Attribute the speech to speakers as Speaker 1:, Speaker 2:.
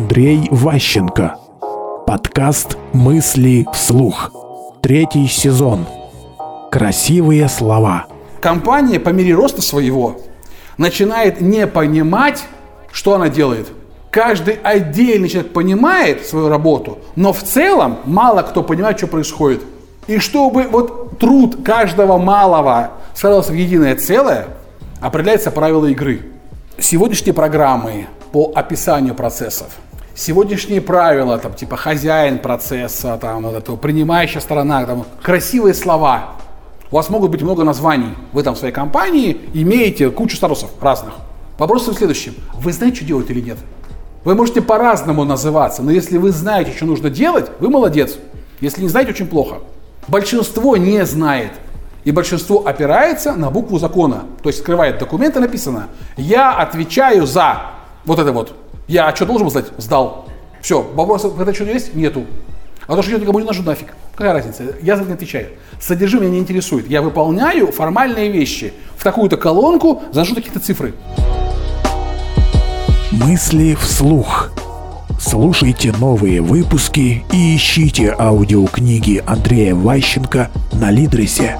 Speaker 1: Андрей Ващенко. Подкаст «Мысли вслух». Третий сезон. Красивые слова.
Speaker 2: Компания по мере роста своего начинает не понимать, что она делает. Каждый отдельный человек понимает свою работу, но в целом мало кто понимает, что происходит. И чтобы вот труд каждого малого складывался в единое целое, определяется правила игры. Сегодняшние программы по описанию процессов, сегодняшние правила, там, типа хозяин процесса, там, вот этого, принимающая сторона, там, красивые слова. У вас могут быть много названий. Вы там в своей компании имеете кучу статусов разных. Вопрос в следующем. Вы знаете, что делать или нет? Вы можете по-разному называться, но если вы знаете, что нужно делать, вы молодец. Если не знаете, очень плохо. Большинство не знает. И большинство опирается на букву закона. То есть скрывает документы, написано «Я отвечаю за вот это вот». Я что должен был сдать? Сдал. Все, вопросов в это что есть? Нету. А то, что никому не нужно нафиг. Какая разница? Я за это не отвечаю. Содержимое меня не интересует. Я выполняю формальные вещи. В такую-то колонку заношу какие-то цифры.
Speaker 1: Мысли вслух. Слушайте новые выпуски и ищите аудиокниги Андрея Ващенко на Лидресе.